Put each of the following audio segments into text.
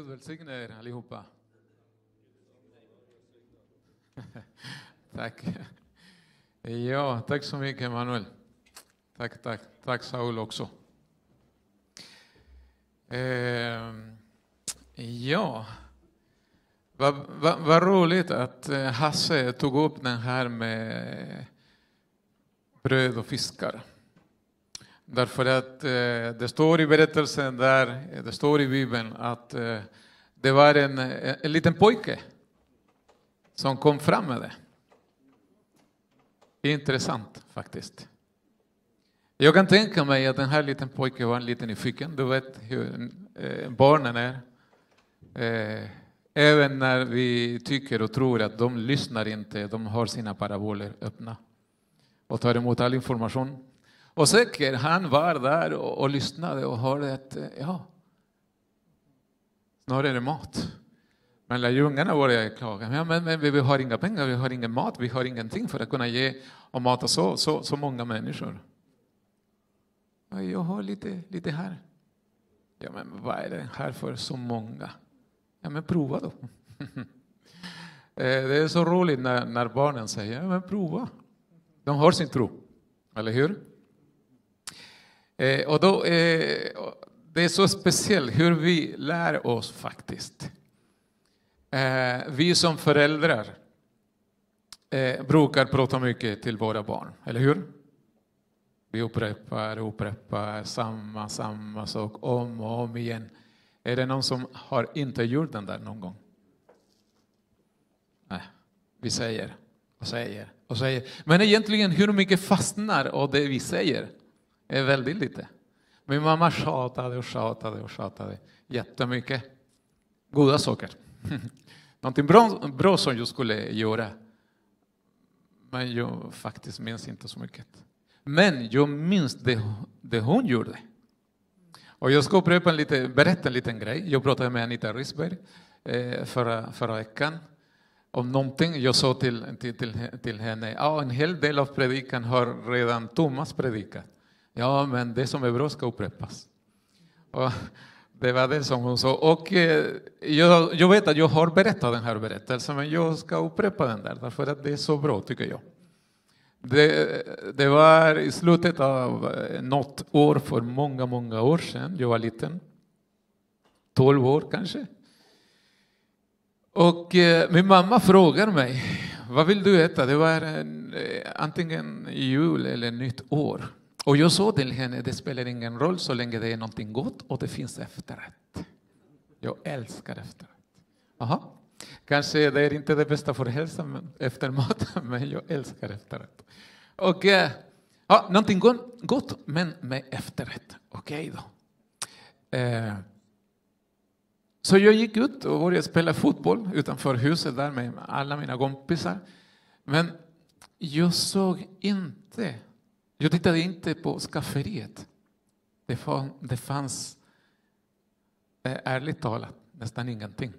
Gud välsigne er allihopa. tack. Ja, tack så mycket Emanuel. Tack, tack. Tack Saul också. Eh, ja, vad va, va roligt att eh, Hasse tog upp den här med bröd och fiskar. Därför att eh, det står i berättelsen där, eh, det står i Bibeln att eh, det var en, eh, en liten pojke som kom fram med det. Intressant faktiskt. Jag kan tänka mig att den här liten pojken var lite nyfiken. Du vet hur eh, barnen är. Eh, även när vi tycker och tror att de lyssnar inte, de har sina paraboler öppna och tar emot all information. Och säkert han var där och, och lyssnade och hörde att eh, ja, snart är det mat. Men lärjungarna började klaga. Ja, men, men, vi har inga pengar, vi har ingen mat, vi har ingenting för att kunna ge och mata så, så, så många människor. Ja, jag har lite, lite här. Ja, men vad är det här för så många? Ja, men prova då. Eh, det är så roligt när, när barnen säger, ja, men prova. De har sin tro, eller hur? Eh, och då, eh, det är så speciellt hur vi lär oss faktiskt. Eh, vi som föräldrar eh, brukar prata mycket till våra barn, eller hur? Vi upprepar och upprepar samma, samma sak om och om igen. Är det någon som har inte gjort den där någon gång? Nej, vi säger och säger och säger. Men egentligen hur mycket fastnar av det vi säger Eh, är väldigt lite. Min mamma tjatade och tjatade och tjatade jättemycket. Goda saker. Någonting bra, bra som jag skulle göra. Men jag faktiskt minns inte så mycket. Men jag minns det, det hon gjorde. Och jag ska upprepa en lite, berätta en liten grej. Jag pratade med Anita Risberg eh, förra, förra veckan om någonting. Jag sa till, till, till, till henne, ja, en hel del av predikan har redan Thomas predikat. Ja, men det som är bra ska upprepas. Och det var det som hon sa. Och eh, jag, jag, vet att jag har berättat den här berättelsen, men jag ska upprepa den där, därför att det är så bra, tycker jag. Det, det var i slutet av eh, något år för många, många år sedan. Jag var liten. 12 år kanske. Och eh, min mamma frågar mig, vad vill du äta? Det var en, antingen jul eller nytt år. Och jag sa till henne, det spelar ingen roll så länge det är någonting gott och det finns efterrätt. Jag älskar efterrätt. Aha. Kanske det är inte det bästa för hälsan efter maten, men jag älskar efterrätt. Och eh, ja, någonting gott, men med efterrätt. Okej okay då. Eh, så jag gick ut och började spela fotboll utanför huset där med alla mina kompisar. Men jag såg inte jag tittade inte på skafferiet. Det, fann, det fanns, eh, ärligt talat, nästan ingenting.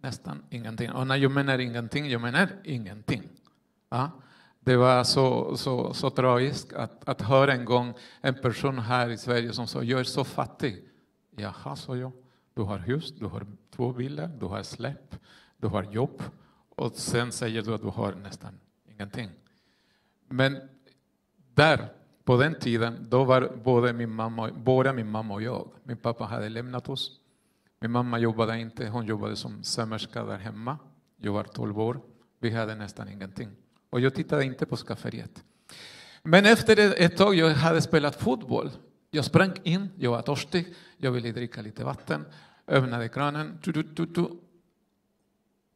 Nästan ingenting. Och när jag menar ingenting, jag menar ingenting. Ja? Det var så, så, så tragiskt att, att höra en gång en person här i Sverige som sa jag är så fattig. Jaha, sa jag. Du har hus, du har två bilar, du har släpp, du har jobb och sen säger du att du har nästan ingenting. Men där, på den tiden, då var både min mamma, både min mamma och jag. Min pappa hade lämnat oss. Min mamma jobbade inte, hon jobbade som sömmerska där hemma. Jag var 12 år. Vi hade nästan ingenting. Och jag tittade inte på skafferiet. Men efter ett tag, jag hade spelat fotboll. Jag sprang in, jag var törstig, jag ville dricka lite vatten, öppnade kranen. Tu, tu, tu,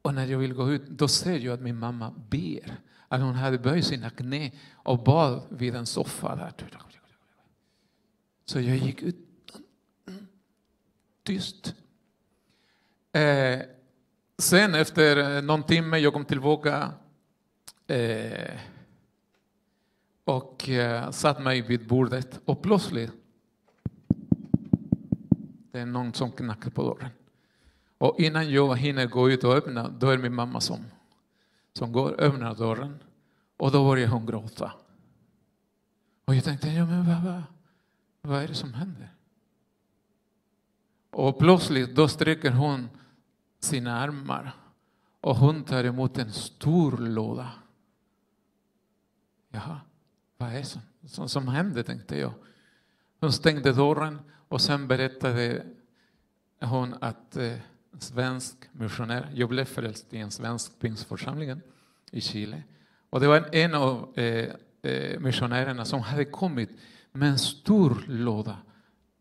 och när jag vill gå ut, då ser jag att min mamma ber att hon hade böjt sina knä och bad vid en soffa där. Så jag gick ut tyst. Eh, sen efter någon timme jag kom tillbaka eh, och eh, satt mig vid bordet och plötsligt det är någon som knackar på dörren. Och innan jag hinner gå ut och öppna, då är min mamma som som går, öppnar dörren och då börjar hon gråta. Och jag tänkte, ja men vad, vad, vad är det som händer? Och plötsligt då sträcker hon sina armar och hon tar emot en stor låda. Jaha, vad är det som, som, som hände, tänkte jag. Hon stängde dörren och sen berättade hon att eh, svensk missionär, jag blev frälst i en svensk pingstförsamling i Chile. Och det var en av eh, eh, missionärerna som hade kommit med en stor låda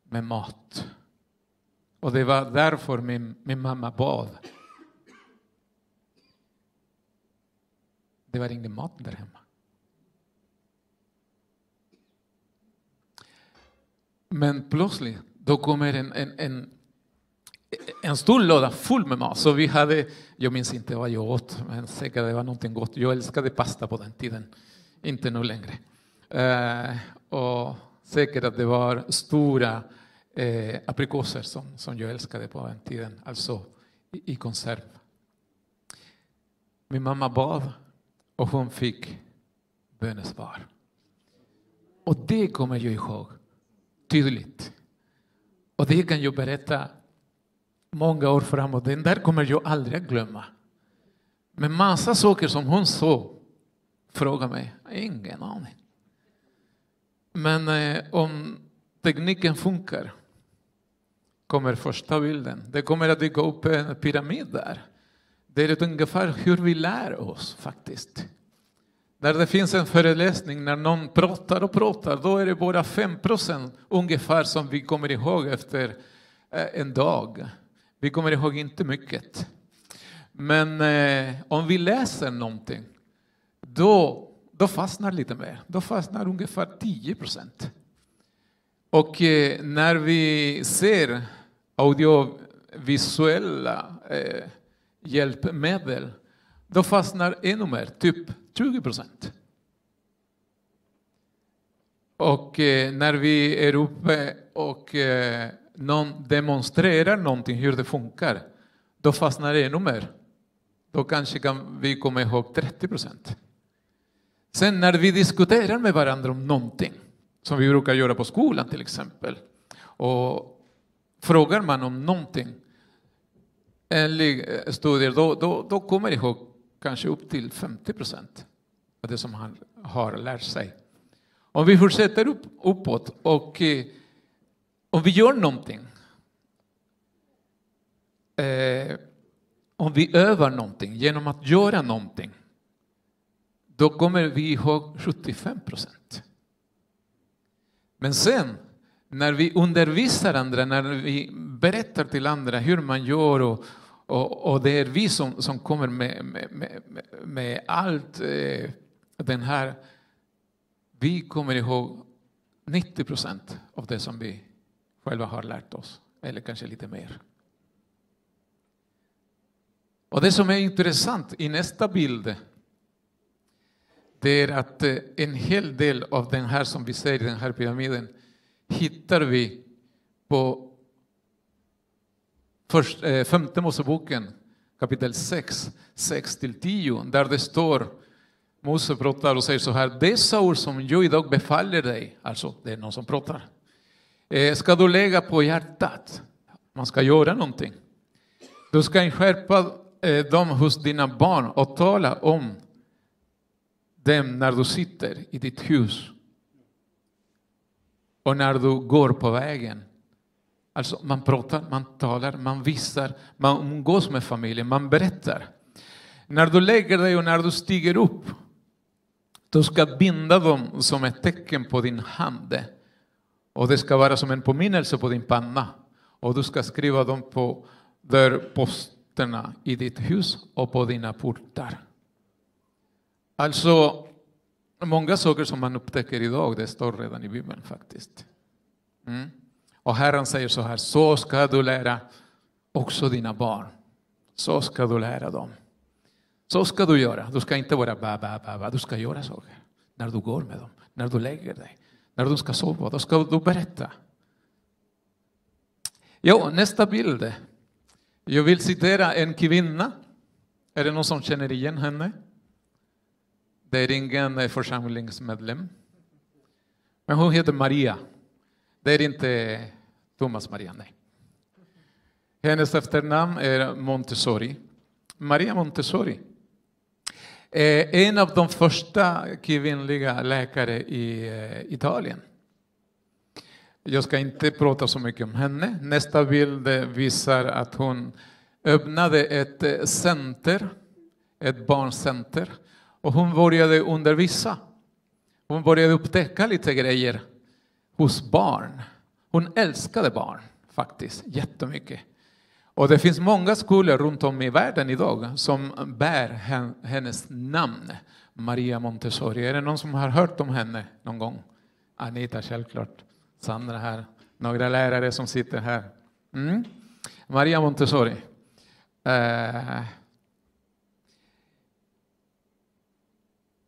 med mat. Och det var därför min, min mamma bad. Det var ingen mat där hemma. Men plötsligt, då kommer en, en, en, en stor låda full med mat. Så vi hade, jag minns inte vad jag åt, men säkert det var någonting gott. Jag älskade pasta på den tiden, inte nu längre. Eh, och säkert att det var stora eh, aprikoser som, som jag älskade på den tiden, alltså i, i konserv. Min mamma bad och hon fick bönesvar. Och det kommer jag ihåg tydligt. Och det kan jag berätta många år framåt. Den där kommer jag aldrig att glömma. Men massa saker som hon sa, fråga mig, ingen aning. Men eh, om tekniken funkar kommer första bilden. Det kommer att dyka upp en pyramid där. Det är ungefär hur vi lär oss faktiskt. Där det finns en föreläsning, när någon pratar och pratar, då är det bara 5 procent ungefär som vi kommer ihåg efter eh, en dag. Vi kommer ihåg inte mycket. Men eh, om vi läser någonting, då, då fastnar lite mer. Då fastnar ungefär 10 procent. Och eh, när vi ser audiovisuella eh, hjälpmedel, då fastnar ännu mer, typ 20 procent. Och eh, när vi är uppe och eh, någon demonstrerar någonting, hur det funkar, då fastnar det ännu mer. Då kanske kan vi komma ihåg 30 procent. Sen när vi diskuterar med varandra om någonting, som vi brukar göra på skolan till exempel, och frågar man om någonting, enligt studier, då, då, då kommer jag ihåg kanske upp till 50 procent av det som han har lärt sig. Om vi fortsätter upp, uppåt och eh, om vi gör någonting, eh, om vi övar någonting genom att göra någonting, då kommer vi ihåg 75 procent. Men sen när vi undervisar andra, när vi berättar till andra hur man gör och, och, och det är vi som, som kommer med, med, med, med allt eh, den här, vi kommer ihåg 90 procent av det som vi själva har lärt oss, eller kanske lite mer. Och det som är intressant i nästa bild, det är att eh, en hel del av den här som vi ser i den här pyramiden hittar vi på först, eh, femte Moseboken kapitel 6, 6 till 10, där det står Mose pratar och säger så här, dessa ord som jag idag befaller dig, alltså det är någon som pratar, Eh, ska du lägga på hjärtat. Man ska göra någonting. Du ska skärpa eh, dem hos dina barn och tala om dem när du sitter i ditt hus och när du går på vägen. Alltså man pratar, man talar, man visar, man umgås med familjen, man berättar. När du lägger dig och när du stiger upp, du ska binda dem som ett tecken på din hand. Och det ska vara som en påminnelse på din panna. Och du ska skriva dem på dörrposterna i ditt hus och på dina portar. Alltså, många saker som man upptäcker idag, det står redan i Bibeln faktiskt. Mm. Och Herren säger så här, så ska du lära också dina barn. Så ska du lära dem. Så ska du göra. Du ska inte vara ba, ba, ba, ba. Du ska göra saker. När du går med dem, när du lägger dig, när du ska sova, då ska du berätta. Jo, nästa bild. Jag vill citera en kvinna. Är det någon som känner igen henne? Det är ingen eh, församlingsmedlem. Men hon heter Maria. Det är inte Thomas Maria, nej. Hennes efternamn är Montessori. Maria Montessori är En av de första kvinnliga läkare i eh, Italien. Jag ska inte prata så mycket om henne. Nästa bild eh, visar att hon öppnade ett eh, center, ett barncenter. Och hon började undervisa. Hon började upptäcka lite grejer hos barn. Hon älskade barn faktiskt jättemycket. Och det finns många skolor runt om i världen idag som bär hennes namn, Maria Montessori. Är det någon som har hört om henne någon gång? Anita, självklart. Sandra här. Några lärare som sitter här. Mm. Maria Montessori. Eh.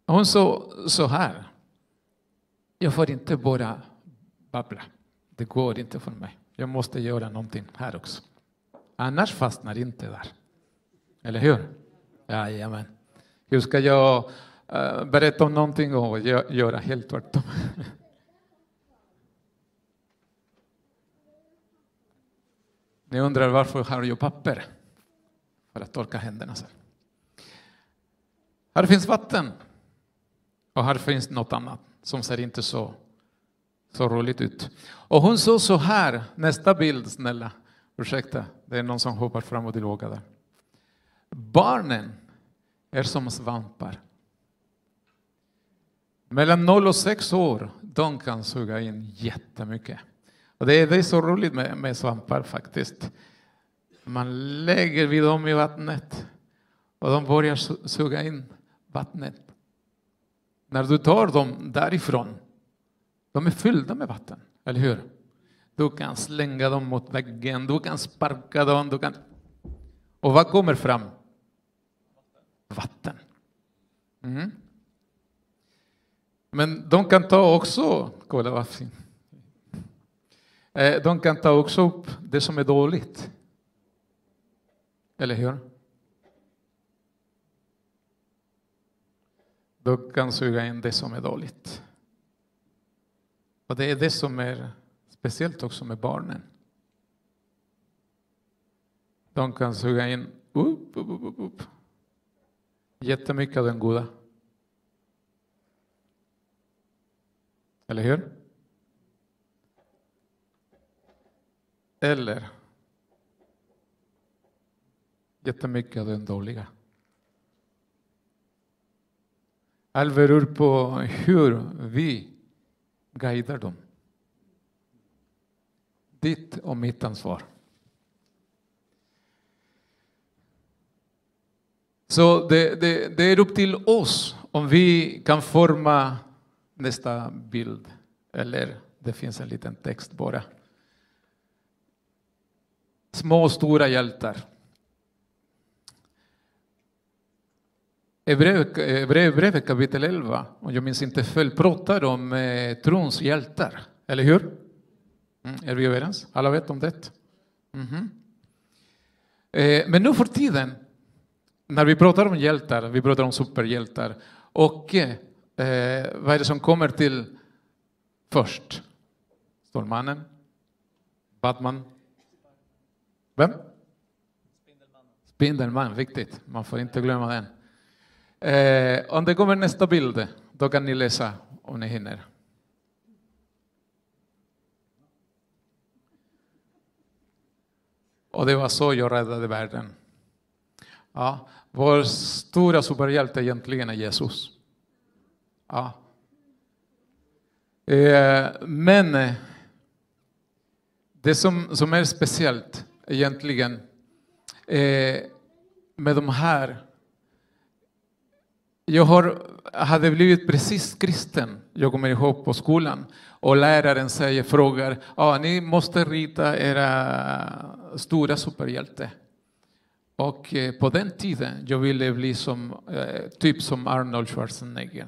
Hon sa så här. Jag får inte bara babbla. Det går inte för mig. Jag måste göra någonting här också. Annars fastnar inte där. Eller hur? Jajamän. Hur ska jag uh, berätta om någonting och göra helt tvärtom? Ni undrar varför har jag papper? För att torka händerna. Så. Här finns vatten. Och här finns något annat som ser inte så, så roligt ut. Och hon såg så här, nästa bild snälla. Ursäkta, det är någon som hoppar fram och tillbaka där. Barnen är som svampar. Mellan 0 och 6 år, de kan suga in jättemycket. Och det, är, det är så roligt med, med svampar faktiskt. Man lägger vid dem i vattnet och de börjar suga in vattnet. När du tar dem därifrån, de är fyllda med vatten, eller hur? Du kan slänga dem mot väggen, du kan sparka dem, du kan... Och vad kommer fram? Vatten. Mm. Men de kan ta också, kolla vad fint. Eh, de kan ta också upp det som är dåligt. Eller hur? De kan suga in det som är dåligt. Och det är det som är speciellt också med barnen. De kan suga in upp, upp, upp, upp. jättemycket av den goda. Eller hur? Eller jättemycket av den dåliga. Allt beror på hur vi guidar dem. Ditt och mitt ansvar. Så det, det, det, är upp till oss om vi kan forma nästa bild. Eller det finns en liten text bara. Små och stora hjältar. Hebreerbrevet kapitel 11, om jag minns inte fel, pratar om eh, trons hjältar. Eller hur? Mm, är vi överens? Alla vet om det? Mm -hmm. eh, men nu för tiden, när vi pratar om hjältar, vi pratar om superhjältar, och eh, eh, vad är det som kommer till först? Stålmannen? Batman? Vem? Spindelmannen. Spindelmannen, viktigt. Man får inte glömma den. Eh, om det kommer nästa bild, då kan ni läsa om ni hinner. Och det var så jag räddade världen. Ja, vår stora superhjälte egentligen är Jesus. Ja. Eh, men eh, det som, som är speciellt egentligen eh, med de här jag har, hade blivit precis kristen, jag kommer ihåg på skolan, och läraren säger, frågar, ah, ni måste rita era stora superhjälte. Och eh, på den tiden, jag ville bli som, eh, typ som Arnold Schwarzenegger.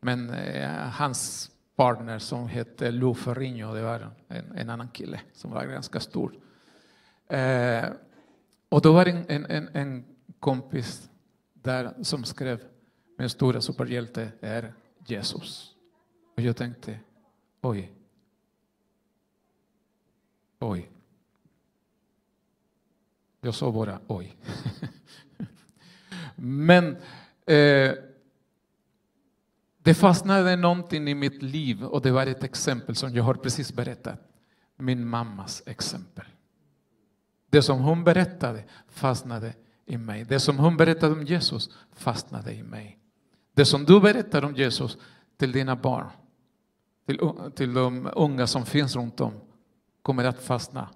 Men eh, hans partner som hette Lou Ferrigno, det var en, en annan kille som var ganska stor. Eh, och då var det en, en, en kompis där som skrev min stora superhjälte är Jesus. Och jag tänkte, oj. Oj. Jag sa bara oj. Men eh, det fastnade någonting i mitt liv och det var ett exempel som jag har precis berättat. Min mammas exempel. Det som hon berättade fastnade i mig. Det som hon berättade om Jesus fastnade i mig. Det som du berättar om Jesus till dina barn, till, till de unga som finns runt om, kommer att fastna.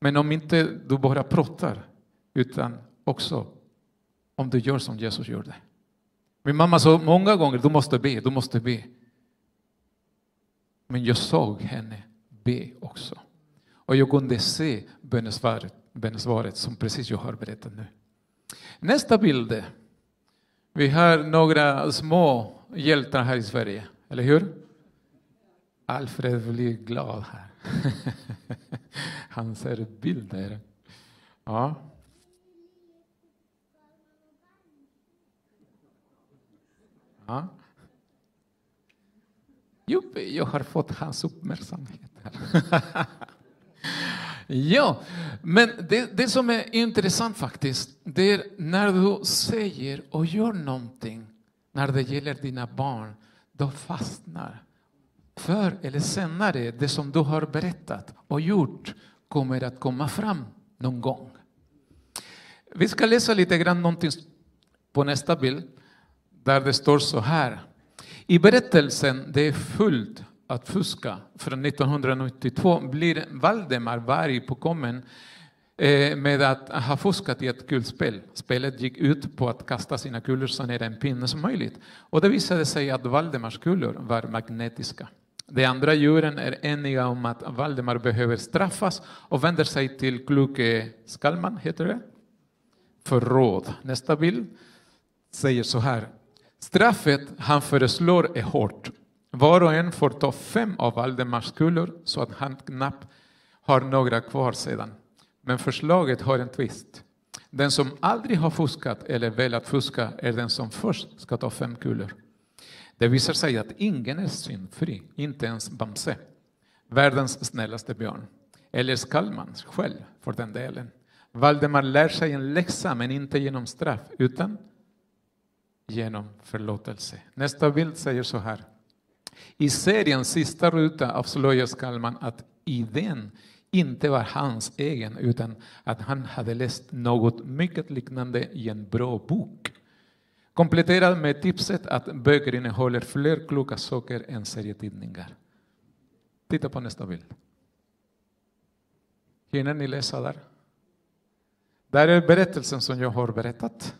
Men om inte du bara pratar, utan också om du gör som Jesus gjorde. Min mamma sa många gånger, du måste be, du måste be. Men jag såg henne be också. Och jag kunde se bönesvaret, bönesvaret som precis jag har berättat nu. Nästa bild. Vi har några små hjältar här i Sverige, eller hur? Alfred blir glad här. Han ser bilder. Ja. Ja. Juppe, jag har fått hans uppmärksamhet. Här. ja, men det, det som är intressant faktiskt, det är när du säger och gör någonting när det gäller dina barn, då fastnar. Förr eller senare, det som du har berättat och gjort kommer att komma fram någon gång. Vi ska läsa lite grann någonting på nästa bild där det står så här. I berättelsen Det är fullt att fuska från 1992 blir Valdemar Varg påkommen kommen eh, med att ha fuskat i ett kulspel. Spelet gick ut på att kasta sina kulor så nära en pinne som möjligt. Och det visade sig att Valdemars kulor var magnetiska. De andra djuren är eniga om att Valdemar behöver straffas och vänder sig till kloke Skalman, heter det, för råd. Nästa bild säger så här. Straffet han föreslår är hårt. Var och en får ta fem av Valdemars kulor så att han knappt har några kvar sedan. Men förslaget har en twist. Den som aldrig har fuskat eller velat fuska är den som först ska ta fem kulor. Det visar sig att ingen är syndfri, inte ens Bamse, världens snällaste björn. Eller Skallman själv, för den delen. Valdemar lär sig en läxa, men inte genom straff, utan genom förlåtelse. Nästa bild säger så här. I seriens sista ruta avslöjar Kalman att idén inte var hans egen, utan att han hade läst något mycket liknande i en bra bok. Kompletterad med tipset att böcker innehåller fler kloka saker än serietidningar. Titta på nästa bild. Hinner ni läsa där? Där är berättelsen som jag har berättat.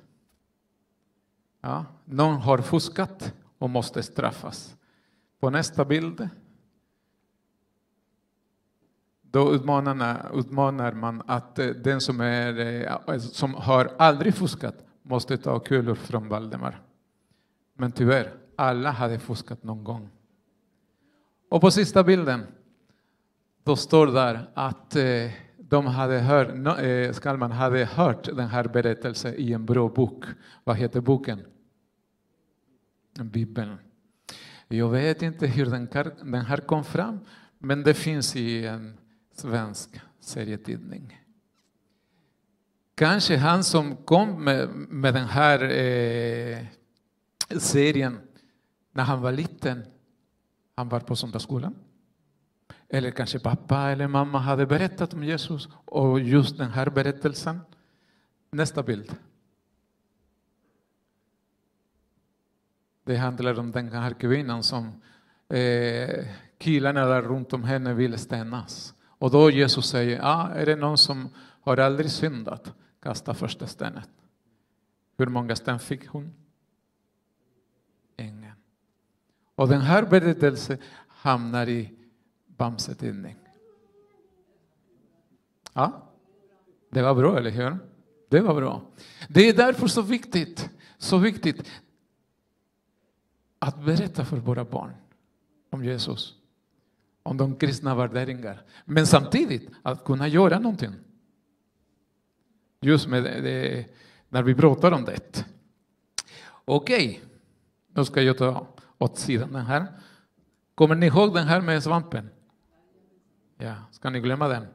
Ja, någon har fuskat och måste straffas. På nästa bild då utmanar man att eh, den som, är, eh, eh, som har aldrig fuskat måste ta kulor från Valdemar. Men tyvärr, alla hade fuskat någon gång. Och på sista bilden, då står där att de hade hört, Skalman hade hört den här berättelsen i en bra bok. Vad heter boken? Bibeln. Jag vet inte hur den här kom fram, men det finns i en svensk serietidning. Kanske han som kom med, med den här eh, serien när han var liten, han var på söndagsskolan. Eller kanske pappa eller mamma hade berättat om Jesus och just den här berättelsen. Nästa bild. Det handlar om den här kvinnan som eh, killarna där runt om henne ville stenas. Och då Jesus säger, ah, är det någon som har aldrig syndat? Kasta första stenet. Hur många sten fick hon? Ingen. Och den här berättelsen hamnar i Bamse tidning. Ja, det var bra, eller hur? Det var bra. Det är därför så viktigt, så viktigt att berätta för våra barn om Jesus, om de kristna värderingar, men samtidigt att kunna göra någonting. Just med det, när vi pratar om det. Okej, okay. då ska jag ta åt sidan den här. Kommer ni ihåg den här med svampen? Ja, ska ni glömma den?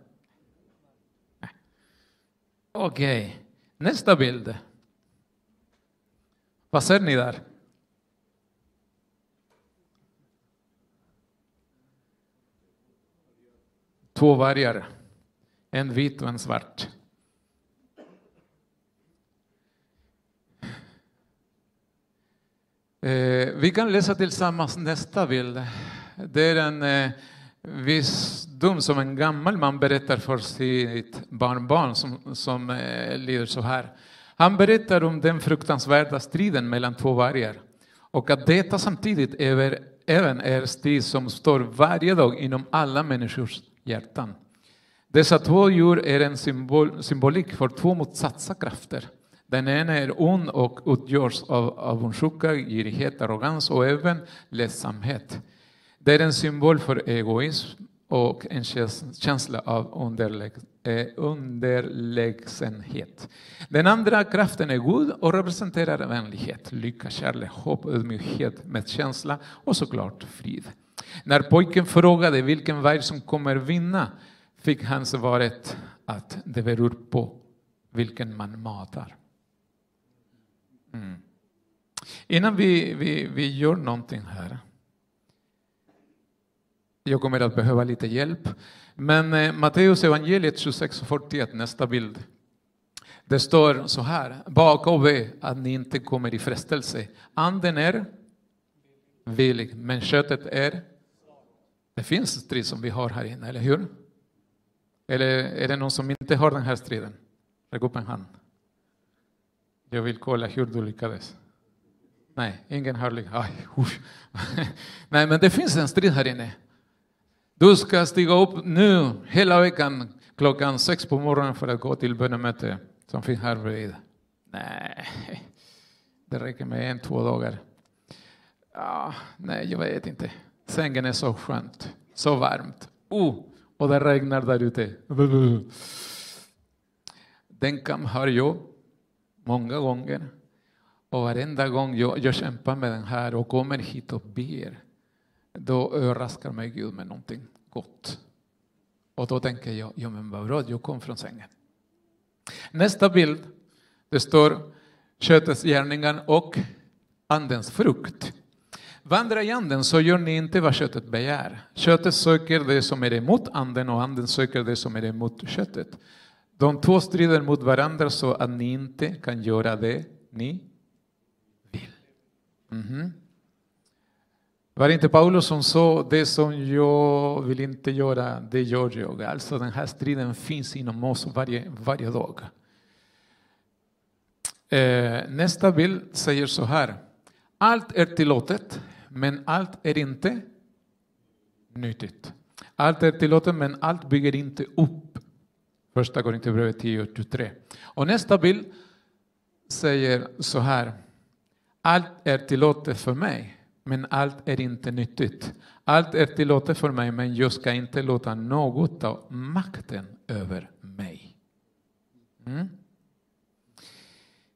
Okej, nästa bild. Vad ser ni där? Två vargar, en vit och en svart. Eh, vi kan läsa tillsammans nästa bild. Det är en eh, visdom som en gammal man berättar för sitt barnbarn som, som eh, lyder så här. Han berättar om den fruktansvärda striden mellan två vargar och att detta samtidigt även är strid som står varje dag inom alla människors hjärtan. Dessa två djur är en symbol, symbolik för två motsatta krafter. Den ena är ond och utgörs av avundsjuka, girighet, arrogans och även ledsamhet. Det är en symbol för egoism och en känsla av eh, underlägsenhet. Den andra kraften är god och representerar vänlighet, lycka, kärlek, hopp, ödmjukhet, medkänsla och såklart frid. När pojken frågade vilken varg som kommer vinna fick han svaret att det beror på vilken man matar. Mm. Innan vi, vi, vi gör någonting här. Jag kommer att behöva lite hjälp. Men eh, Matteus evangeliet 26.41, nästa bild. Det står så här, baka och be att ni inte kommer i frestelse. Anden är villig, men köttet är... Det finns strid som vi har här inne, eller hur? Eller är det någon som inte har den här striden? Räck upp en hand. Jag vill kolla hur du lyckades. Nej, ingen har lyckats. Nej, men det finns en strid här inne. Du ska stiga upp nu hela veckan klockan sex på morgonen för att gå till bönemöte som finns här bredvid. Nej, det räcker med en, två dagar. Ah, nej, jag vet inte. Sängen är så skönt, så varmt. Oh, och det regnar där ute. Den kampen har jag många gånger. Och varenda gång jag, jag kämpar med den här och kommer hit och ber, då överraskar mig Gud med någonting gott. Och då tänker jag, ja men vad bra, jag kom från sängen. Nästa bild, det står köttets gärningar och andens frukt. Vandra i anden så gör ni inte vad köttet begär. Köttet söker det som är emot anden och anden söker det som är emot köttet. De två strider mot varandra så att ni inte kan göra det ni vill. Mm -hmm. Var det inte Paulus som sa det som jag vill inte göra, det gör jag. Alltså den här striden finns inom oss varje, varje dag. Eh, nästa bild säger så här. Allt är tillåtet, men allt är inte nyttigt. Allt är tillåtet, men allt bygger inte upp. Första Korinthierbrevet 10.23. Och nästa bild säger så här. Allt är tillåtet för mig, men allt är inte nyttigt. Allt är tillåtet för mig, men jag ska inte låta något ta makten över mig. Mm.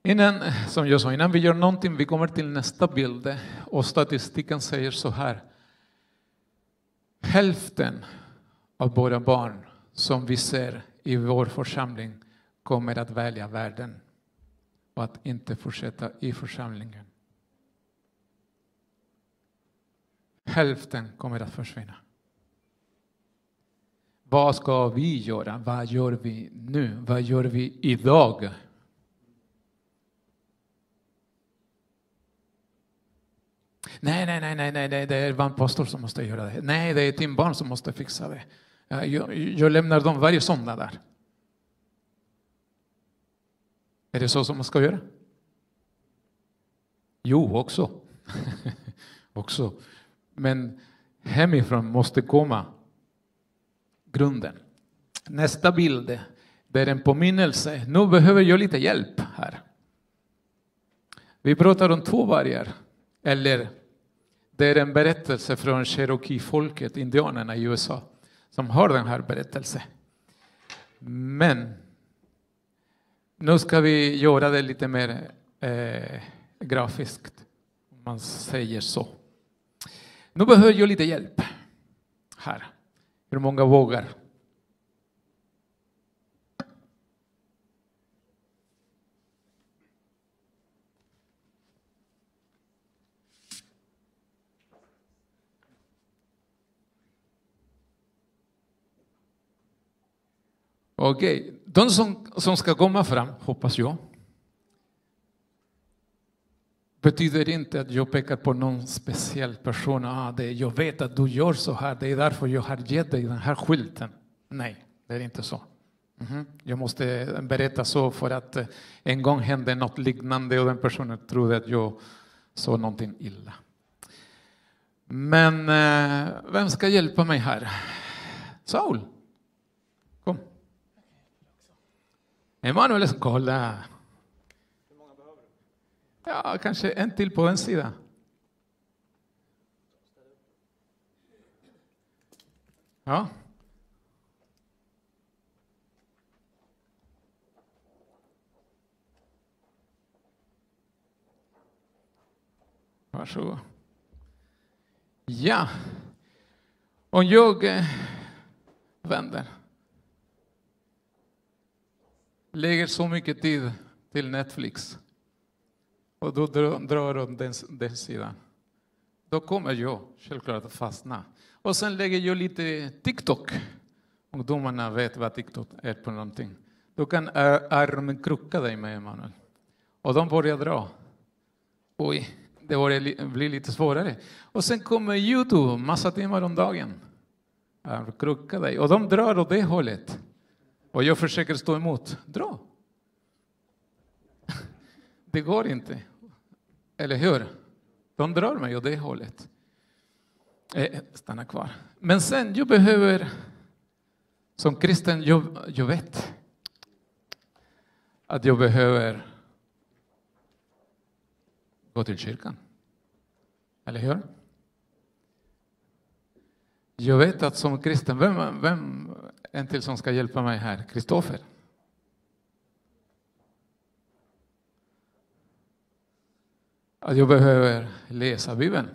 Innan, som jag sa, innan vi gör någonting, vi kommer till nästa bild och statistiken säger så här. Hälften av våra barn som vi ser i vår församling kommer att välja världen och att inte fortsätta i församlingen. Hälften kommer att försvinna. Vad ska vi göra? Vad gör vi nu? Vad gör vi idag? Nej, nej, nej, nej, nej, det är en pastor som måste göra det. Nej, det är din barn som måste fixa det. Jag, jag lämnar dem varje söndag där. Är det så som man ska göra? Jo, också. också. Men hemifrån måste komma grunden. Nästa bild, det är en påminnelse. Nu behöver jag lite hjälp här. Vi pratar om två vargar, eller det är en berättelse från Cherokee-folket, indianerna i USA, som har den här berättelsen. Men nu ska vi göra det lite mer eh, grafiskt, om man säger så. Nu behöver jag lite hjälp. Här. Hur många vågar? Okej, de som, som ska komma fram, hoppas jag, betyder inte att jag pekar på någon speciell person. Ah, det, jag vet att du gör så här, det är därför jag har gett dig den här skylten. Nej, det är inte så. Mhm. Jag måste berätta så för att eh, en gång hände något liknande och den personen trodde att jag sa någonting illa. Men eh, vem ska hjälpa mig här? Saul, kom. Emanuel, kolla. Hur många behöver du? Ja, kanske en till på en sida. Ja. Varsågod. Ja. Om jag eh, vänder. Lägger så mycket tid till Netflix och då drar, de åt den, den sidan. Då kommer jag självklart att fastna. Och sen lägger jag lite TikTok. Ungdomarna vet vad TikTok är på någonting. Då kan armen krocka dig med Emanuel. Och de börjar dra. Oj, det börjar bli lite svårare. Och sen kommer Youtube, massa timmar om dagen. Krucka dig. Och de drar åt det hållet. Och jag försöker stå emot. Dra! Det går inte. Eller hur? De drar mig åt det hållet. Eh, stanna kvar. Men sen, jag behöver, som kristen, jag, jag vet att jag behöver gå till kyrkan. Eller hur? Jag vet att som kristen, vem, vem en till som ska hjälpa mig här? Kristoffer. att jag behöver läsa Bibeln.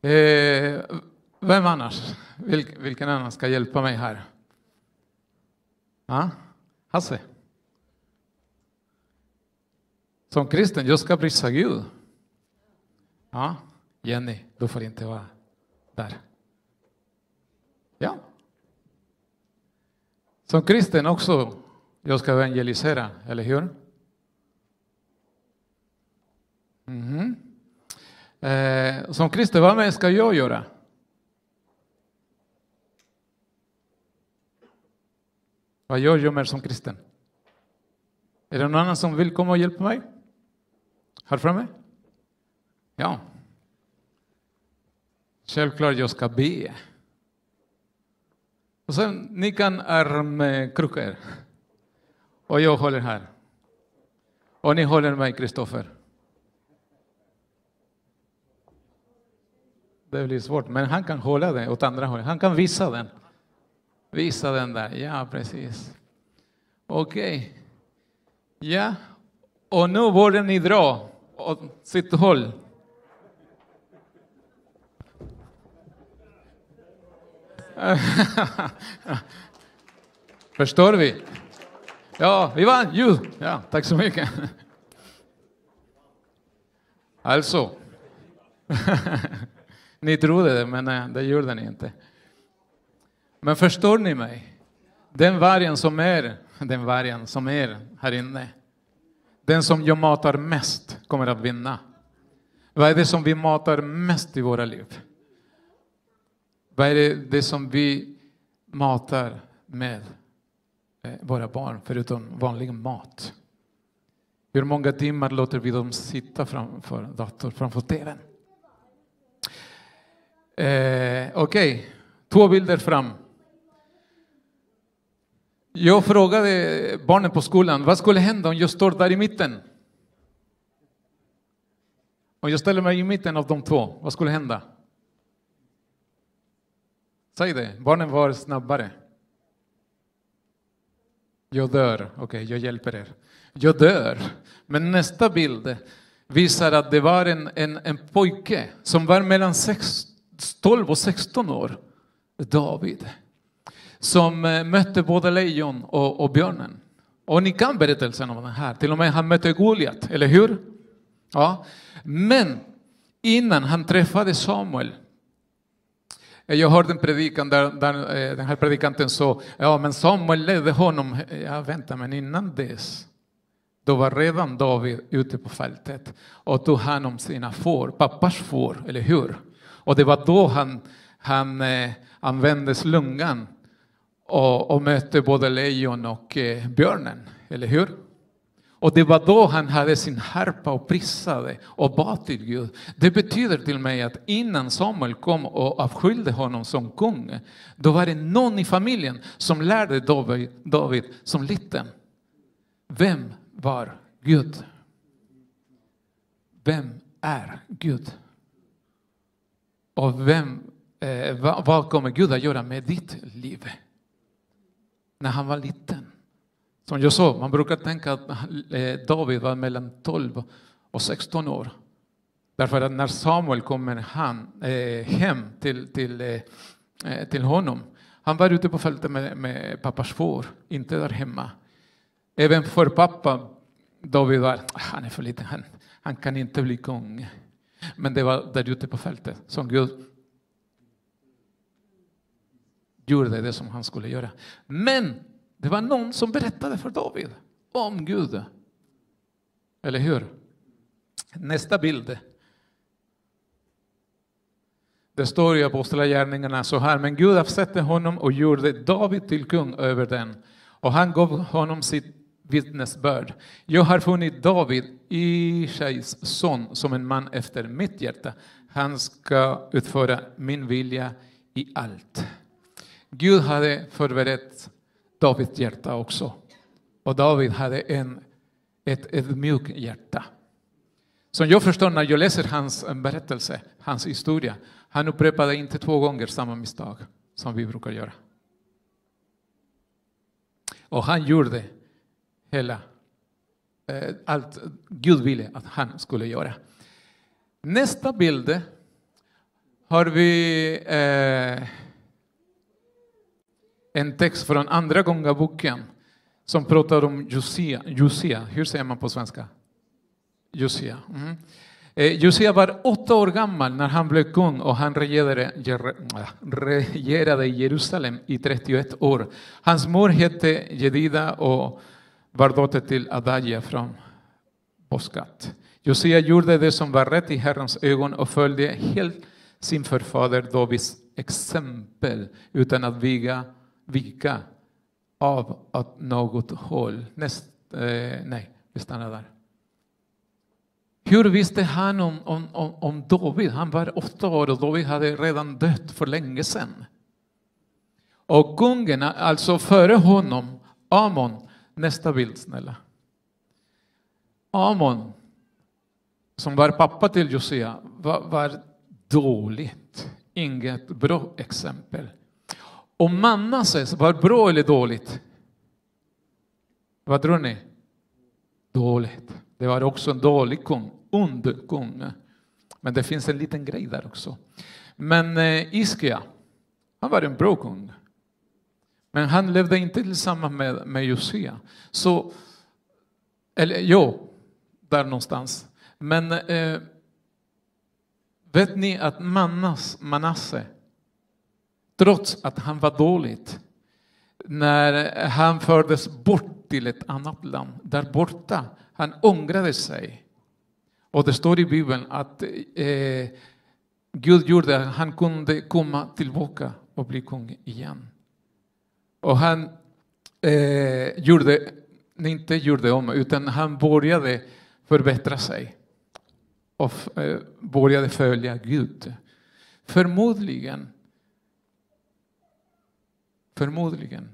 Eh, vem annars? Vilk, vilken annan ska hjälpa mig här? Ah? Hasse? Som kristen, jag ska prisa Gud. Ja, Jenny, du får inte vara där. Ja. Som kristen också jag ska evangelisera, eller hur? Mm. Eh, som kristen, vad mer ska jag göra? Vad gör jag mer som kristen? Är det någon annan som vill komma och hjälpa mig? Här framme? Ja. Självklart jag ska be. Och sen, ni kan armkrukor. Och jag håller här. Och ni håller mig, Kristoffer. Det blir svårt, men han kan hålla den åt andra hållet. Han kan visa den. Visa den där, ja precis. Okej. Okay. Ja, och nu borde ni dra åt sitt håll. Förstår vi? Ja, vi vann ju. Ja, tack så mycket. Alltså, ni trodde det, men eh, det gjorde ni inte. Men förstår ni mig? Den vargen som är, den vargen som är här inne, den som jag matar mest kommer att vinna. Vad är det som vi matar mest i våra liv? Vad är det, det som vi matar med? Eh, våra barn förutom vanlig mat? Hur många timmar låter vi dem sitta framför datorn, framför tvn? Eh, Okej, okay. två bilder fram. Jag frågade barnen på skolan, vad skulle hända om jag står där i mitten? Om jag ställer mig i mitten av de två, vad skulle hända? Säg det, barnen var snabbare. Jag dör. Okej, okay, jag hjälper er. Jag dör. Men nästa bild visar att det var en, en, en pojke som var mellan 6, 12 och 16 år, David, som eh, mötte både lejon och, och björnen. Och ni kan berättelsen om den här. Till och med han mötte Goliat, eller hur? Ja. Men innan han träffade Samuel Eh, jag hörde en predikan där, där eh, den här predikanten sa, ja men Samuel ledde honom, eh, ja vänta men innan dess, då var redan David ute på fältet och tog hand om sina får, pappas får, eller hur? Och det var då han, han eh, använde slungan och, och mötte både lejon och eh, björnen, eller hur? Och det var då han hade sin harpa och prisade och bad till Gud. Det betyder till mig att innan Samuel kom och avskilde honom som kung, då var det någon i familjen som lärde David, David som liten. Vem var Gud? Vem är Gud? Och vem, eh, vad, vad kommer Gud att göra med ditt liv? När han var liten. Som jag sa, man brukar tänka att eh, David var mellan 12 och 16 år. Därför att när Samuel kommer han, eh, hem till, till, eh, eh, till honom, han var ute på fältet med, med pappas får, inte där hemma. Även för pappa, David var, han är för liten, han, han kan inte bli kung. Men det var där ute på fältet som Gud gjorde det som han skulle göra. Men det var någon som berättade för David om Gud. Eller hur? Nästa bild. Det står i Apostlagärningarna så här, men Gud avsatte honom och gjorde David till kung över den. Och han gav honom sitt vittnesbörd. Jag har funnit David, Ishais son, som en man efter mitt hjärta. Han ska utföra min vilja i allt. Gud hade förberett Davids hjärta också. Och David hade en, ett, ett mjukt hjärta. Som jag förstår när jag läser hans berättelse, hans historia, han upprepade inte två gånger samma misstag som vi brukar göra. Och han gjorde hela eh, allt Gud ville att han skulle göra. Nästa bild har vi eh, en text från andra gångaboken som pratar om Josia. Josia. Hur säger man på svenska? Josia. Mm. Eh, Josia var åtta år gammal när han blev kung och han regerade, ah, regerade i Jerusalem i 31 år. Hans mor hette Jedida och var dotter till Adaja från Boskat. Josia gjorde det som var rätt i Herrens ögon och följde helt sin förfader Davids exempel utan att viga vika av åt något håll. Näst, eh, nej, vi stannar där. Hur visste han om, om, om, David? Han var åtta år och David hade redan dött för länge sedan. Och kungen, alltså före honom, Amon, nästa bild snälla. Amon, som var pappa till Josia, var, var dåligt. Inget bra exempel. Och Manasses var bra eller dåligt? Vad tror ni? Dåligt. Det var också en dålig kung, ond kung. Men det finns en liten grej där också. Men eh, Iskia, han var en bra kung. Men han levde inte tillsammans med, med Josia. Så, eller jo, där någonstans. Men eh, vet ni att Manas, Manasse trots att han var dåligt. När han fördes bort till ett annat land, där borta, han ångrade sig. Och det står i Bibeln att eh, Gud gjorde att han kunde komma tillbaka och bli kung igen. Och han eh, gjorde, inte gjorde om, utan han började förbättra sig och eh, började följa Gud. Förmodligen Förmodligen.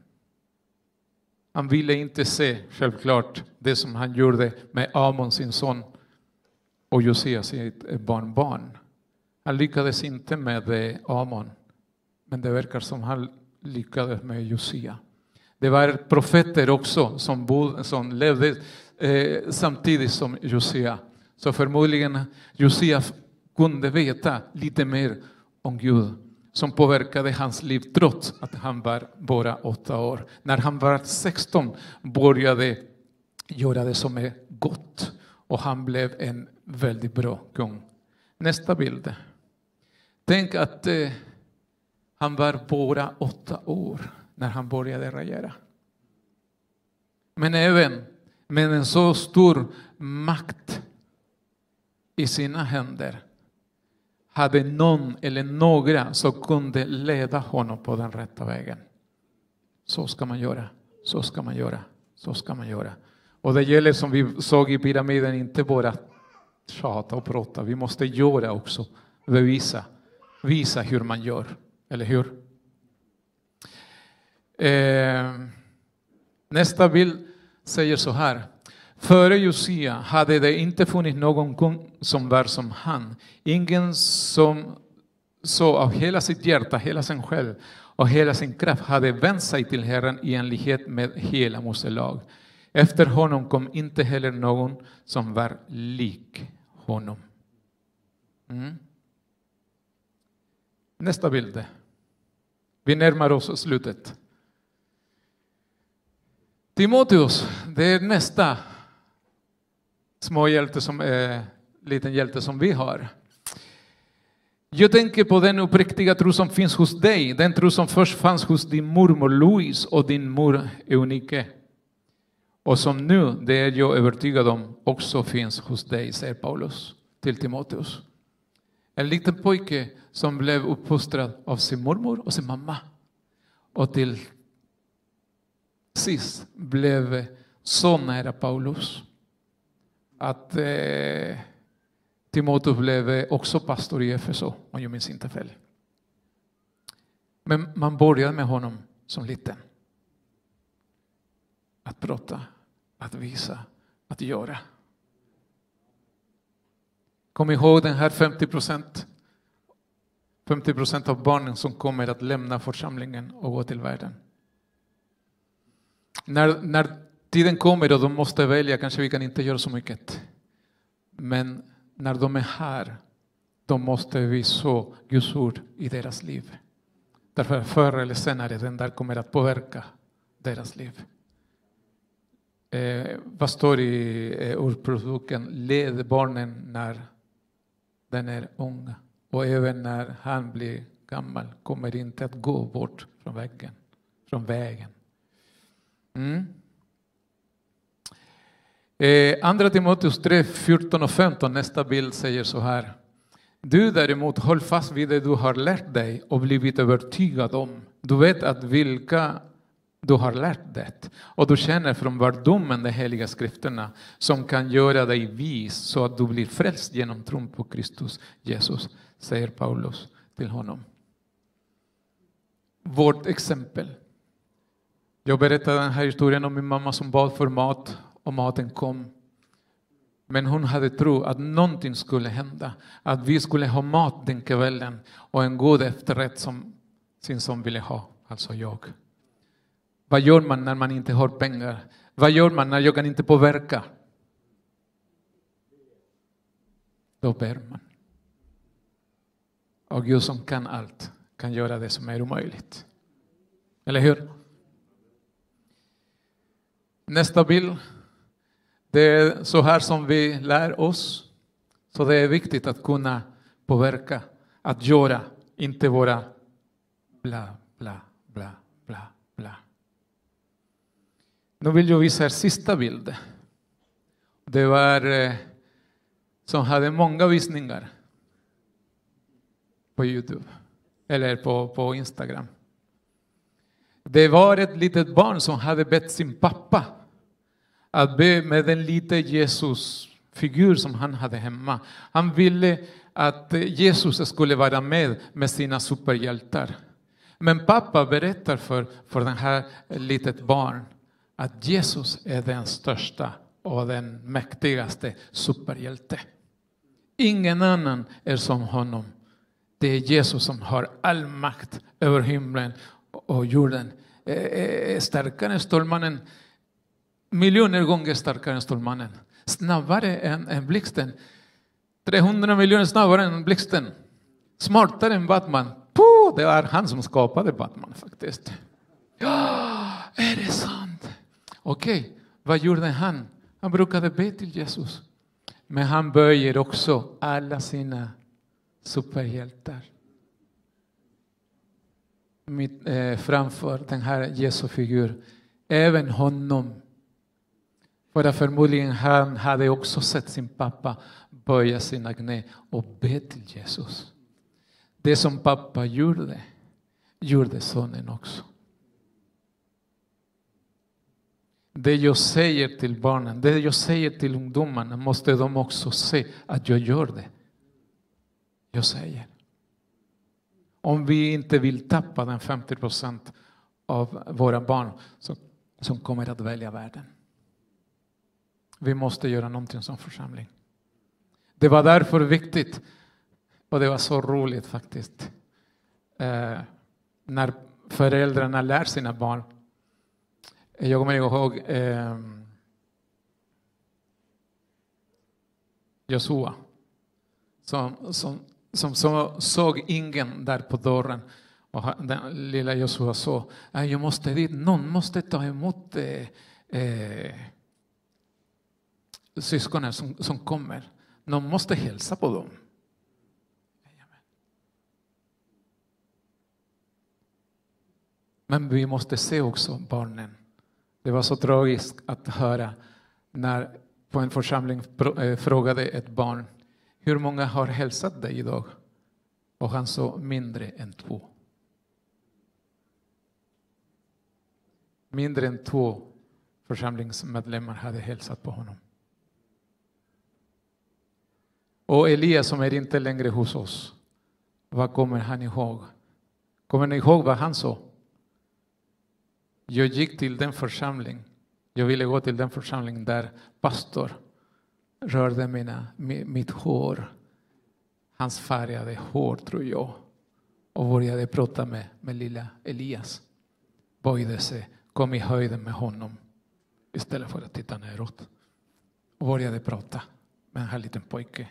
Han ville inte se, självklart, det som han gjorde med Amon, sin son, och Josia, sitt barnbarn. Han lyckades inte med Amon, men det verkar som han lyckades med Josia. Det var profeter också som, bod, som levde eh, samtidigt som Josia. Så förmodligen Josia kunde veta lite mer om Gud som påverkade hans liv trots att han var bara åtta år. När han var 16 började göra det som är gott och han blev en väldigt bra kung. Nästa bild. Tänk att eh, Han var bara åtta år när han började regera. Men även med en så stor makt i sina händer hade någon eller några som kunde leda honom på den rätta vägen. Så ska man göra, så ska man göra, så ska man göra. Och det gäller som vi såg i pyramiden, inte bara tjata och prata, vi måste göra också, bevisa, visa hur man gör, eller hur? Eh, nästa bild säger så här. Före Josia hade det inte funnits någon kung som var som han. Ingen som så av hela sitt hjärta, hela sin själ och hela sin kraft hade vänt sig till Herren i enlighet med hela Mose lag. Efter honom kom inte heller någon som var lik honom. Mm. Nästa bild. Vi närmar oss slutet. Timoteus, det är nästa småhjälte som är liten hjälte som vi har. Jag tänker på den uppriktiga tro som finns hos dig, den tro som först fanns hos din mormor Louise och din mor Eunike. Och som nu, det är jag övertygad om, också finns hos dig, säger Paulus till Timoteus. En liten pojke som blev uppfostrad av sin mormor och sin mamma. Och till sist blev så nära Paulus att eh, Timoteus blev också pastor i Efeso, om jag minns inte fel. Men man började med honom som liten. Att prata, att visa, att göra. Kom ihåg den här 50 procent 50 procent av barnen som kommer att lämna församlingen och gå till världen. När, när tiden kommer och de måste välja kanske vi kan inte göra så mycket. Men när de är här, då måste vi så Guds ord i deras liv. Därför förr eller senare den där kommer att påverka deras liv. Eh, vad står i eh, ordspråksboken? Led barnen när den är ung och även när han blir gammal kommer inte att gå bort från väggen, från vägen. Mm. Eh, andra Timoteus 3, 14 och 15, nästa bild säger så här. Du däremot, håll fast vid det du har lärt dig och blivit övertygad om. Du vet att vilka du har lärt det och du känner från vardomen de heliga skrifterna som kan göra dig vis så att du blir frälst genom tron på Kristus Jesus, säger Paulus till honom. Vårt exempel. Jag berättade den här historien om min mamma som bad för mat och maten kom. Men hon hade tro att någonting skulle hända, att vi skulle ha mat den kvällen och en god efterrätt som sin son ville ha, alltså jag. Vad gör man när man inte har pengar? Vad gör man när jag kan inte påverka? Då ber man. Och Gud som kan allt kan göra det som är omöjligt. Eller hur? Nästa bild. Det är så här som vi lär oss. Så det är viktigt att kunna påverka, att göra, inte vara bla, bla, bla, bla, bla. Nu vill jag visa er sista bild. Det var eh, som hade många visningar på Youtube eller på, på Instagram. Det var ett litet barn som hade bett sin pappa att be med en liten Jesusfigur som han hade hemma. Han ville att Jesus skulle vara med med sina superhjältar. Men pappa berättar för, för den här litet barn att Jesus är den största och den mäktigaste superhjälte. Ingen annan är som honom. Det är Jesus som har all makt över himlen och jorden. Starkare än Stålmannen, miljoner gånger starkare än Stålmannen. Snabbare än, än blixten. 300 miljoner snabbare än blixten. Smartare än Batman. Puh, det var han som skapade Batman faktiskt. Ja, är det sant? Okej, okay. vad gjorde han? Han brukade be till Jesus. Men han böjer också alla sina superhjältar. mitt, eh, framför den här Jesu figur, även honom. För att förmodligen han hade också sett sin pappa böja sina knä och be till Jesus. Det som pappa gjorde, gjorde sonen också. Det jag säger till barnen, det jag säger till ungdomarna måste de också se att jag gör det. Jag säger. Om vi inte vill tappa den 50 procent av våra barn som, som kommer att välja världen. Vi måste göra någonting som församling. Det var därför viktigt och det var så roligt faktiskt eh, när föräldrarna lär sina barn jag kommer ihåg eh, Josua som, som, som, som, såg ingen där på dörren. Och den lilla Josua sa, ah, jag måste dit, någon måste ta emot eh, eh, syskonen som, som kommer. Någon måste hälsa på dem. Men vi måste se också barnen. Det var så tragiskt att höra när på en församling eh, frågade ett barn hur många har hälsat dig idag? Och han sa mindre än två. Mindre än två församlingsmedlemmar hade hälsat på honom. Och Elias som är inte längre hos oss, vad kommer han ihåg? Kommer ni ihåg vad han sa? Jag gick till den församling, jag ville gå till den församling där pastor rörde mina, mitt hår, hans färgade hår tror jag, och började prata med, med lilla Elias. Böjde sig, kom i höjden med honom istället för att titta neråt. Och började prata med en här liten pojke.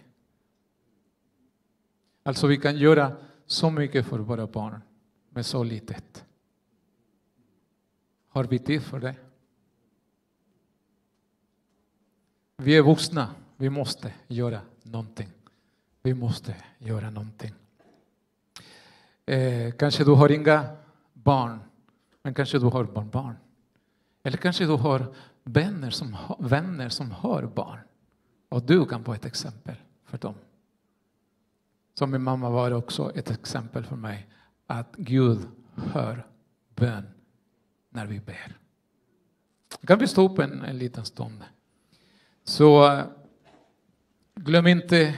Alltså vi kan göra så mycket för våra barn med så litet. Har vi tid för det? Vi är vuxna. Vi måste göra någonting. Vi måste göra någonting. Eh, kanske du har inga barn, men kanske du har barnbarn. Eller kanske du har vänner som, vänner som har barn. Och du kan vara ett exempel för dem. Som min mamma var också ett exempel för mig. Att Gud hör bön när vi ber. Kan vi stå upp en, en liten stund? Så glöm inte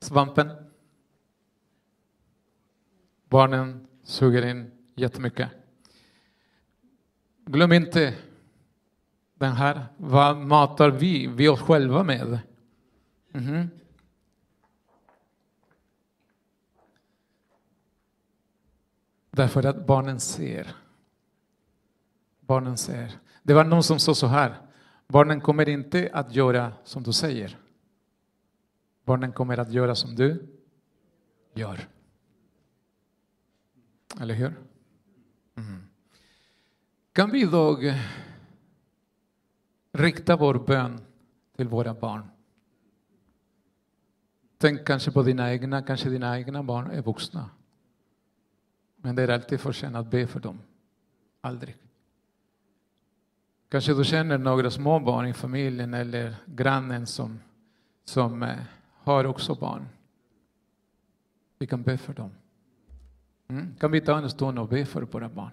svampen. Barnen suger in jättemycket. Glöm inte den här. Vad matar vi, vi oss själva med? Mm -hmm. Därför att barnen ser. Barnen ser. Det var någon som sa så här. Barnen kommer inte att göra som du säger. Barnen kommer att göra som du gör. Eller hur? Mm. Kan vi idag rikta vår bön till våra barn? Tänk kanske på dina egna, kanske dina egna barn är vuxna. Men det är alltid för sent att be för dem. Aldrig. Kanske du känner några små barn i familjen eller grannen som, som eh, har också barn. Vi kan be för dem. Mm? Kan vi ta en stund och be för våra barn?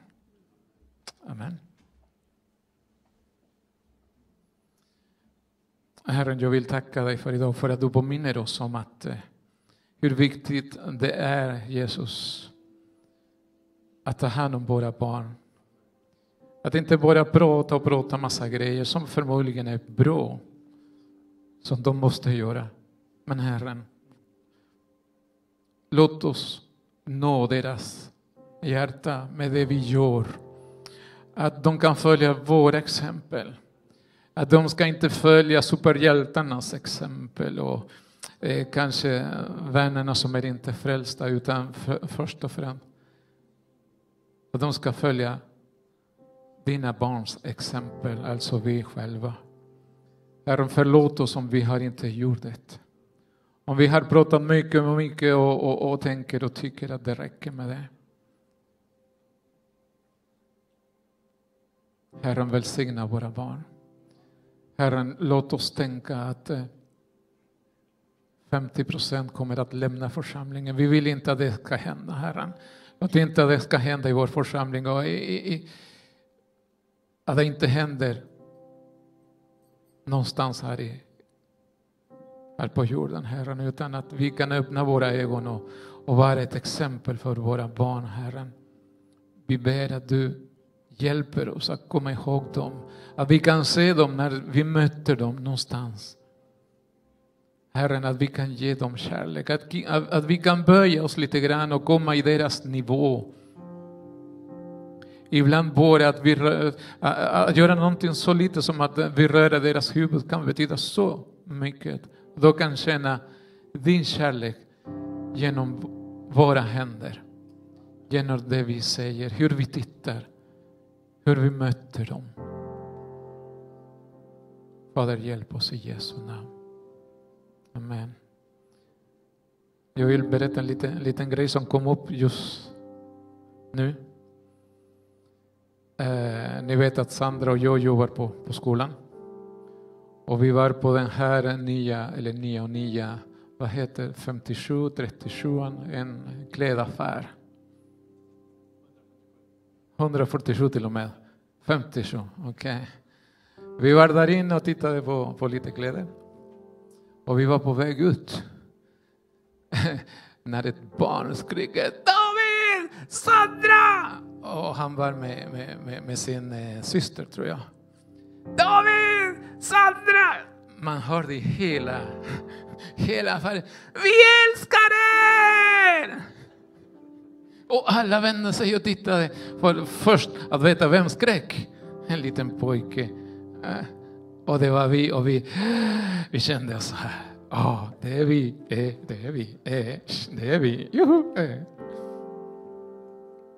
Amen. Herren, jag vill tacka dig för idag för att du påminner oss om att eh, hur viktigt det är, Jesus, att ta hand om våra barn. Att inte bara prata och prata massa grejer som förmodligen är bra, som de måste göra. Men Herren, låt oss nå deras hjärta med det vi gör. Att de kan följa våra exempel. Att de ska inte följa superhjältarnas exempel och eh, kanske vännerna som är inte frälsta utan för, först och främst och de ska följa dina barns exempel, alltså vi själva. Herren, förlåt oss om vi har inte gjort det. Om vi har pratat mycket och mycket och, och, och tänker och tycker att det räcker med det. Herren välsigna våra barn. Herren, låt oss tänka att eh, 50 procent kommer att lämna församlingen. Vi vill inte att det ska hända, Herren. Låt inte att det ska hända i vår församling och i, i, att det inte händer någonstans här, i, här på jorden, Herren, utan att vi kan öppna våra ögon och, och vara ett exempel för våra barn, Herren. Vi ber att du hjälper oss att komma ihåg dem, att vi kan se dem när vi möter dem någonstans. Herren, att vi kan ge dem kärlek, att, att vi kan böja oss lite grann och komma i deras nivå. Ibland bara att, vi rör, att göra någonting så lite som att vi rör deras huvud kan betyda så mycket. Då kan känna din kärlek genom våra händer, genom det vi säger, hur vi tittar, hur vi möter dem. Fader, hjälp oss i Jesu namn. Amen. Jag vill berätta en liten, liten grej som kom upp just nu. Eh, ni vet att Sandra och jag jobbar på, på skolan. Och vi var på den här nya, eller nya och nya, vad heter 57, 37, en klädaffär. 147 till och med. 57, okej. Okay. Vi var där inne och tittade på, på lite kläder. Och vi var på väg ut. När ett barn skriker David! Sandra! Och han var med, med, med, med sin eh, syster tror jag. David! Sandra! Man hörde hela, hela affären. Vi älskar er! Och alla vände sig och tittade. För först att veta vem skrek. En liten pojke. Eh, och det var vi och vi, vi kände oss så här. Ja, det är vi, eh, det är vi, eh, det är vi. Juhu, eh.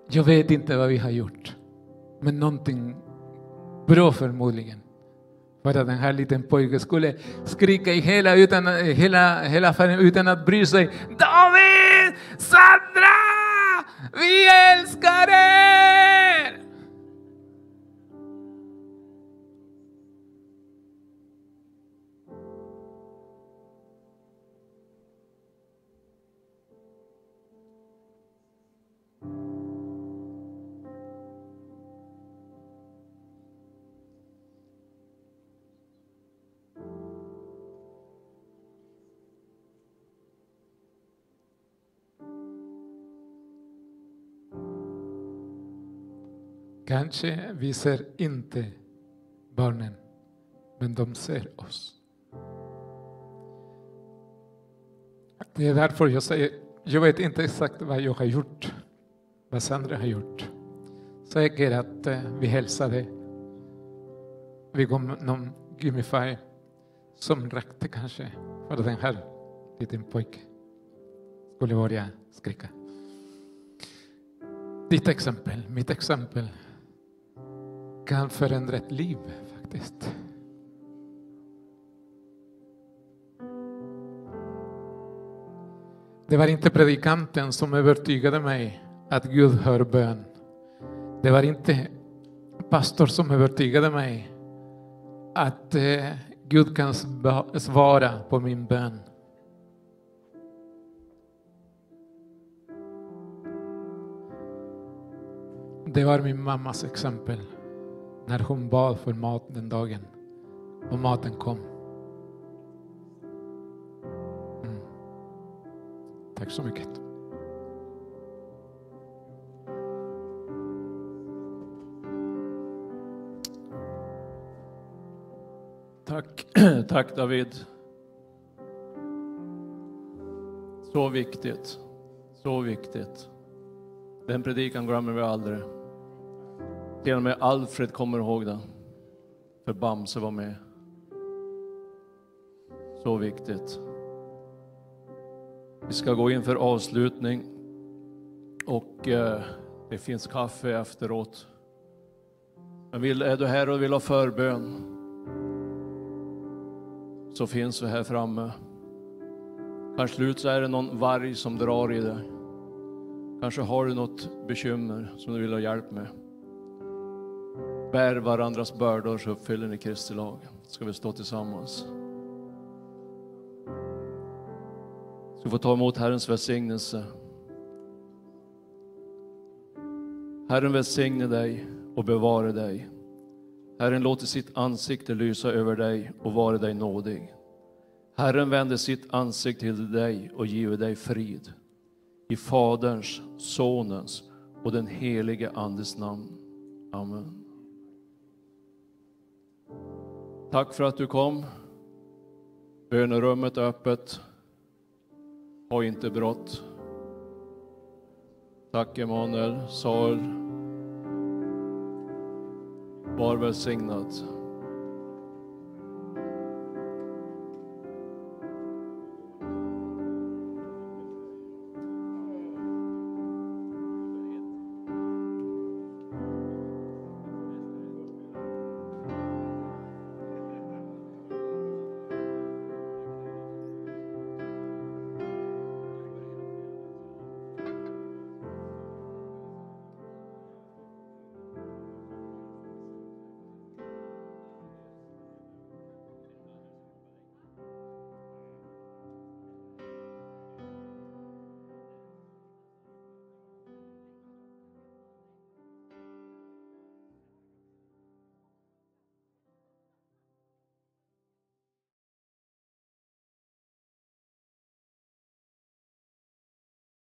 Jag vet inte vad vi har gjort. Men någonting bra förmodligen. För att den här liten pojken skulle skrika i hela, utan, eh, hela, hela affären utan att bry sig. David! Sandra! Vi älskar er! Kanske vi ser inte barnen, men de ser oss. Det är därför jag säger, jag vet inte exakt vad jag har gjort, vad Sandra har gjort. Säkert att eh, vi hälsade, vi gav någon gummifaj som räckte kanske för den här liten pojken skulle börja skrika. Ditt exempel, mitt exempel kan förändra ett liv faktiskt. Det var inte predikanten som övertygade mig att Gud hör bön. Det var inte pastor som övertygade mig att eh, Gud kan svara på min bön. Det var min mammas exempel när hon bad för mat den dagen och maten kom. Mm. Tack så mycket. Tack, tack David. Så viktigt, så viktigt. Den predikan glömmer vi aldrig. Till och med Alfred kommer ihåg det. För Bamse var med. Så viktigt. Vi ska gå in för avslutning. Och eh, det finns kaffe efteråt. Men vill, är du här och vill ha förbön så finns vi här framme. Kanske slut så är det någon varg som drar i dig. Kanske har du något bekymmer som du vill ha hjälp med. Bär varandras bördor så uppfyller ni Kristi lag. Ska vi stå tillsammans. Ska få ta emot Herrens välsignelse. Herren välsigne dig och bevare dig. Herren låter sitt ansikte lysa över dig och vare dig nådig. Herren vänder sitt ansikte till dig och giver dig frid. I Faderns, Sonens och den helige Andes namn. Amen. Tack för att du kom. Bönerummet är öppet. Ha inte brått. Tack Emanuel, Saul. Var välsignad.